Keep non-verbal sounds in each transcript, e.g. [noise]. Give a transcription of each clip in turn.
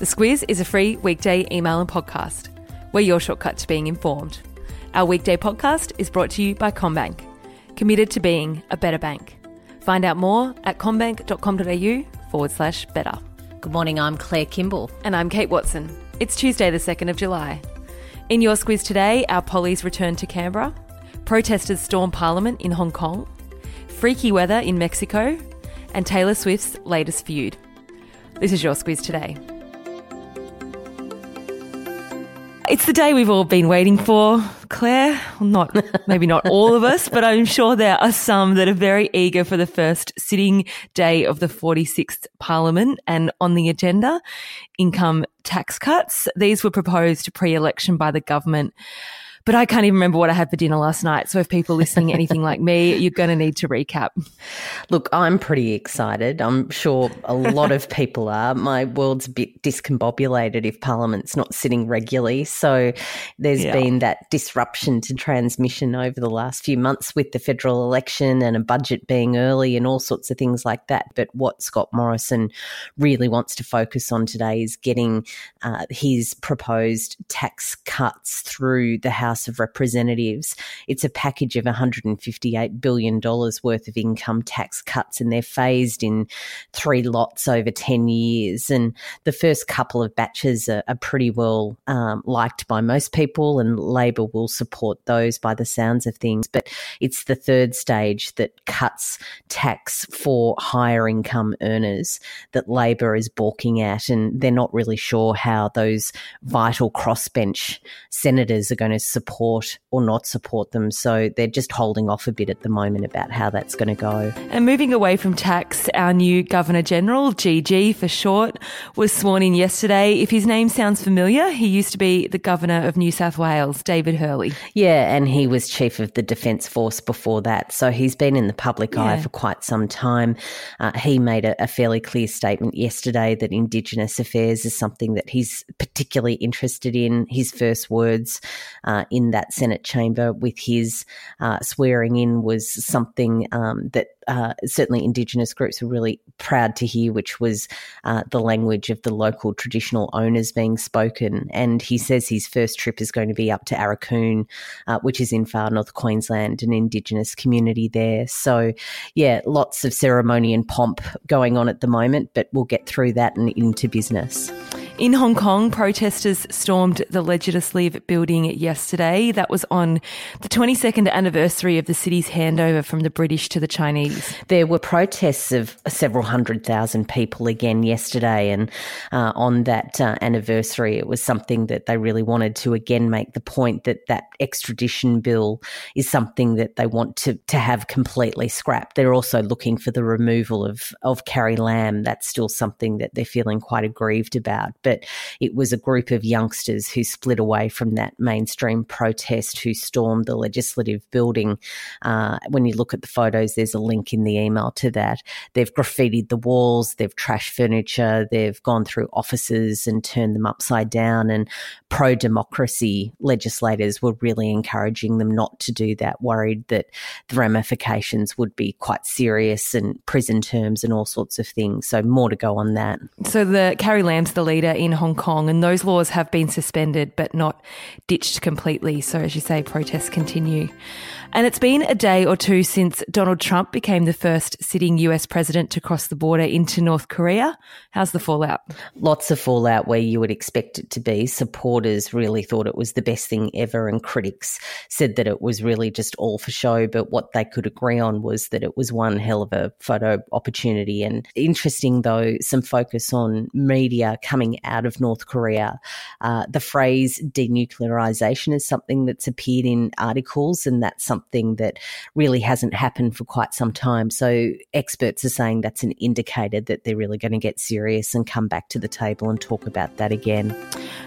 The Squiz is a free weekday email and podcast. We're your shortcut to being informed. Our weekday podcast is brought to you by CommBank, committed to being a better bank. Find out more at commbank.com.au forward slash better. Good morning, I'm Claire Kimball. And I'm Kate Watson. It's Tuesday, the 2nd of July. In your Squiz today, our pollies return to Canberra, protesters storm Parliament in Hong Kong, freaky weather in Mexico, and Taylor Swift's latest feud. This is your Squiz today. It's the day we've all been waiting for, Claire. Well, not maybe not all of us, but I'm sure there are some that are very eager for the first sitting day of the 46th Parliament and on the agenda, income tax cuts. These were proposed pre-election by the government but I can't even remember what I had for dinner last night. So if people listening [laughs] anything like me, you're going to need to recap. Look, I'm pretty excited. I'm sure a lot of people are. My world's a bit discombobulated if Parliament's not sitting regularly. So there's yeah. been that disruption to transmission over the last few months with the federal election and a budget being early and all sorts of things like that. But what Scott Morrison really wants to focus on today is getting uh, his proposed tax cuts through the House House of Representatives. It's a package of $158 billion worth of income tax cuts, and they're phased in three lots over 10 years. And the first couple of batches are, are pretty well um, liked by most people, and Labor will support those by the sounds of things. But it's the third stage that cuts tax for higher income earners that Labor is balking at, and they're not really sure how those vital crossbench senators are going to support support or not support them. So they're just holding off a bit at the moment about how that's going to go. And moving away from tax, our new Governor General, GG for short, was sworn in yesterday. If his name sounds familiar, he used to be the Governor of New South Wales, David Hurley. Yeah, and he was Chief of the Defence Force before that. So he's been in the public yeah. eye for quite some time. Uh, he made a, a fairly clear statement yesterday that Indigenous affairs is something that he's particularly interested in. His first words uh, in that Senate chamber with his uh, swearing in was something um, that uh, certainly Indigenous groups were really proud to hear, which was uh, the language of the local traditional owners being spoken. And he says his first trip is going to be up to Aurukun, uh, which is in far north Queensland, an Indigenous community there. So, yeah, lots of ceremony and pomp going on at the moment, but we'll get through that and into business. In Hong Kong, protesters stormed the Legislative building yesterday. That was on the 22nd anniversary of the city's handover from the British to the Chinese. There were protests of several hundred thousand people again yesterday, and uh, on that uh, anniversary, it was something that they really wanted to again make the point that that extradition bill is something that they want to to have completely scrapped. They're also looking for the removal of of Carrie Lam. That's still something that they're feeling quite aggrieved about, but but it was a group of youngsters who split away from that mainstream protest who stormed the legislative building. Uh, when you look at the photos, there's a link in the email to that. They've graffitied the walls, they've trashed furniture, they've gone through offices and turned them upside down. And pro democracy legislators were really encouraging them not to do that, worried that the ramifications would be quite serious and prison terms and all sorts of things. So, more to go on that. So, the Carrie Lam's the leader in Hong Kong, and those laws have been suspended but not ditched completely. So, as you say, protests continue. And it's been a day or two since Donald Trump became the first sitting US president to cross the border into North Korea. How's the fallout? Lots of fallout where you would expect it to be. Supporters really thought it was the best thing ever, and critics said that it was really just all for show. But what they could agree on was that it was one hell of a photo opportunity. And interesting, though, some focus on media coming out of North Korea. Uh, the phrase denuclearization is something that's appeared in articles, and that's something something that really hasn't happened for quite some time. So experts are saying that's an indicator that they're really going to get serious and come back to the table and talk about that again.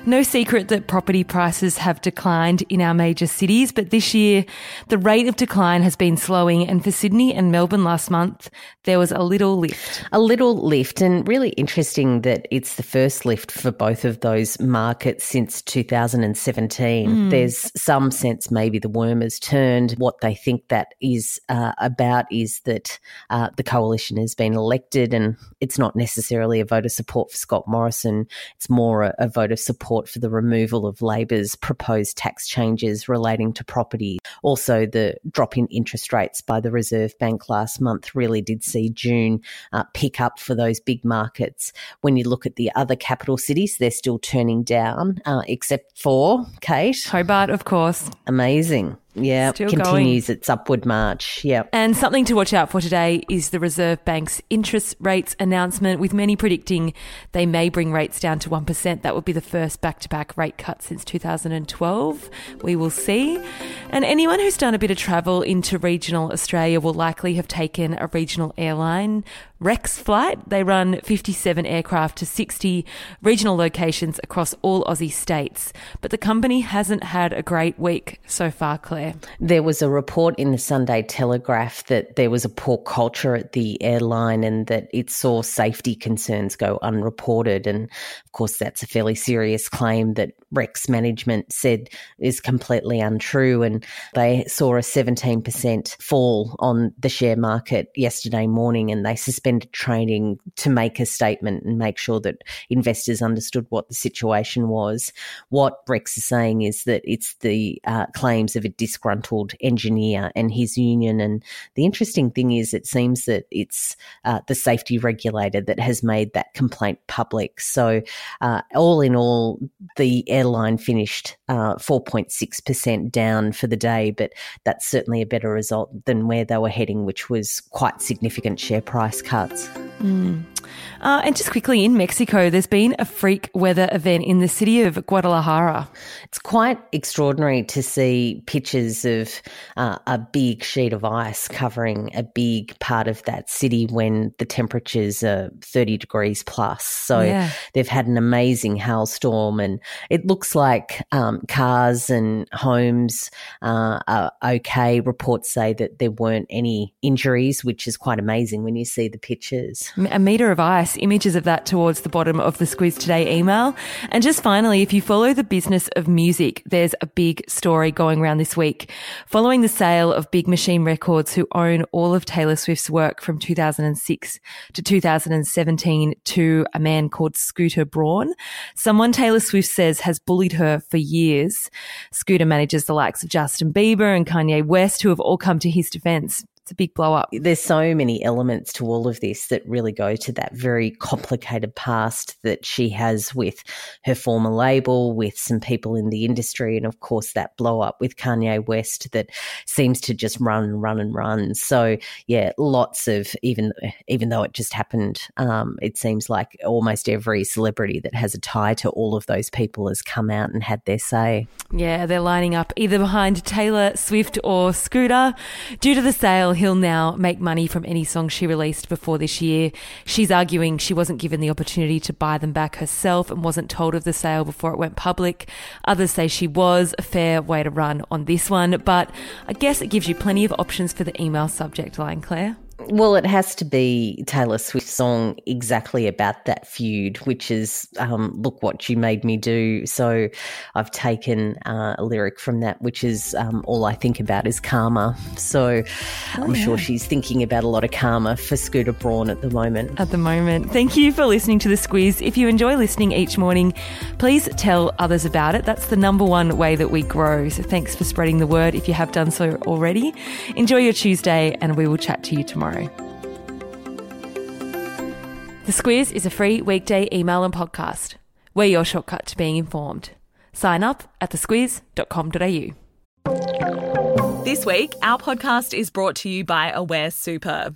No secret that property prices have declined in our major cities, but this year the rate of decline has been slowing. And for Sydney and Melbourne last month, there was a little lift. A little lift, and really interesting that it's the first lift for both of those markets since 2017. Mm. There's some sense maybe the worm has turned. What they think that is uh, about is that uh, the coalition has been elected, and it's not necessarily a vote of support for Scott Morrison. It's more a, a vote of support support for the removal of Labor's proposed tax changes relating to property. Also, the drop in interest rates by the Reserve Bank last month really did see June uh, pick up for those big markets. When you look at the other capital cities, they're still turning down, uh, except for Kate. Hobart, of course. Amazing. Yeah, Still continues going. its upward march. Yeah. And something to watch out for today is the Reserve Bank's interest rates announcement, with many predicting they may bring rates down to 1%. That would be the first back to back rate cut since 2012. We will see. And anyone who's done a bit of travel into regional Australia will likely have taken a regional airline Rex flight. They run 57 aircraft to 60 regional locations across all Aussie states. But the company hasn't had a great week so far, Claire. There was a report in the Sunday Telegraph that there was a poor culture at the airline and that it saw safety concerns go unreported. And of course, that's a fairly serious claim that Rex management said is completely untrue. And they saw a 17% fall on the share market yesterday morning and they suspended trading to make a statement and make sure that investors understood what the situation was. What Rex is saying is that it's the uh, claims of a disgruntled engineer and his union. And the interesting thing is, it seems that it's uh, the safety regulator that has made that complaint public. So, uh, all in all, the airline finished uh, 4.6% down for the day, but that's certainly a better result than where they were heading, which was quite significant share price cuts. Mm. Uh, and just quickly in Mexico, there's been a freak weather event in the city of Guadalajara. It's quite extraordinary to see pictures of uh, a big sheet of ice covering a big part of that city when the temperatures are 30 degrees plus. So yeah. they've had an amazing hailstorm, and it looks like um, cars and homes uh, are okay. Reports say that there weren't any injuries, which is quite amazing when you see the pictures. A metre of ice, images of that towards the bottom of the Squiz Today email. And just finally, if you follow the business of music, there's a big story going around this week. Following the sale of Big Machine Records, who own all of Taylor Swift's work from 2006 to 2017 to a man called Scooter Braun, someone Taylor Swift says has bullied her for years. Scooter manages the likes of Justin Bieber and Kanye West, who have all come to his defense it's a big blow up. There's so many elements to all of this that really go to that very complicated past that she has with her former label, with some people in the industry, and of course that blow up with Kanye West that seems to just run and run and run. So yeah, lots of even even though it just happened, um, it seems like almost every celebrity that has a tie to all of those people has come out and had their say. Yeah, they're lining up either behind Taylor Swift or Scooter due to the sale he'll now make money from any songs she released before this year. She's arguing she wasn't given the opportunity to buy them back herself and wasn't told of the sale before it went public. Others say she was a fair way to run on this one, but I guess it gives you plenty of options for the email subject line, Claire. Well, it has to be Taylor Swift's song exactly about that feud, which is um, "Look What You Made Me Do." So, I've taken uh, a lyric from that, which is um, "All I Think About Is Karma." So, oh, I'm yeah. sure she's thinking about a lot of karma for Scooter Braun at the moment. At the moment, thank you for listening to the Squiz. If you enjoy listening each morning, please tell others about it. That's the number one way that we grow. So, thanks for spreading the word. If you have done so already, enjoy your Tuesday, and we will chat to you tomorrow tomorrow. The Squiz is a free weekday email and podcast. We're your shortcut to being informed. Sign up at thesquiz.com.au. This week, our podcast is brought to you by Aware Super.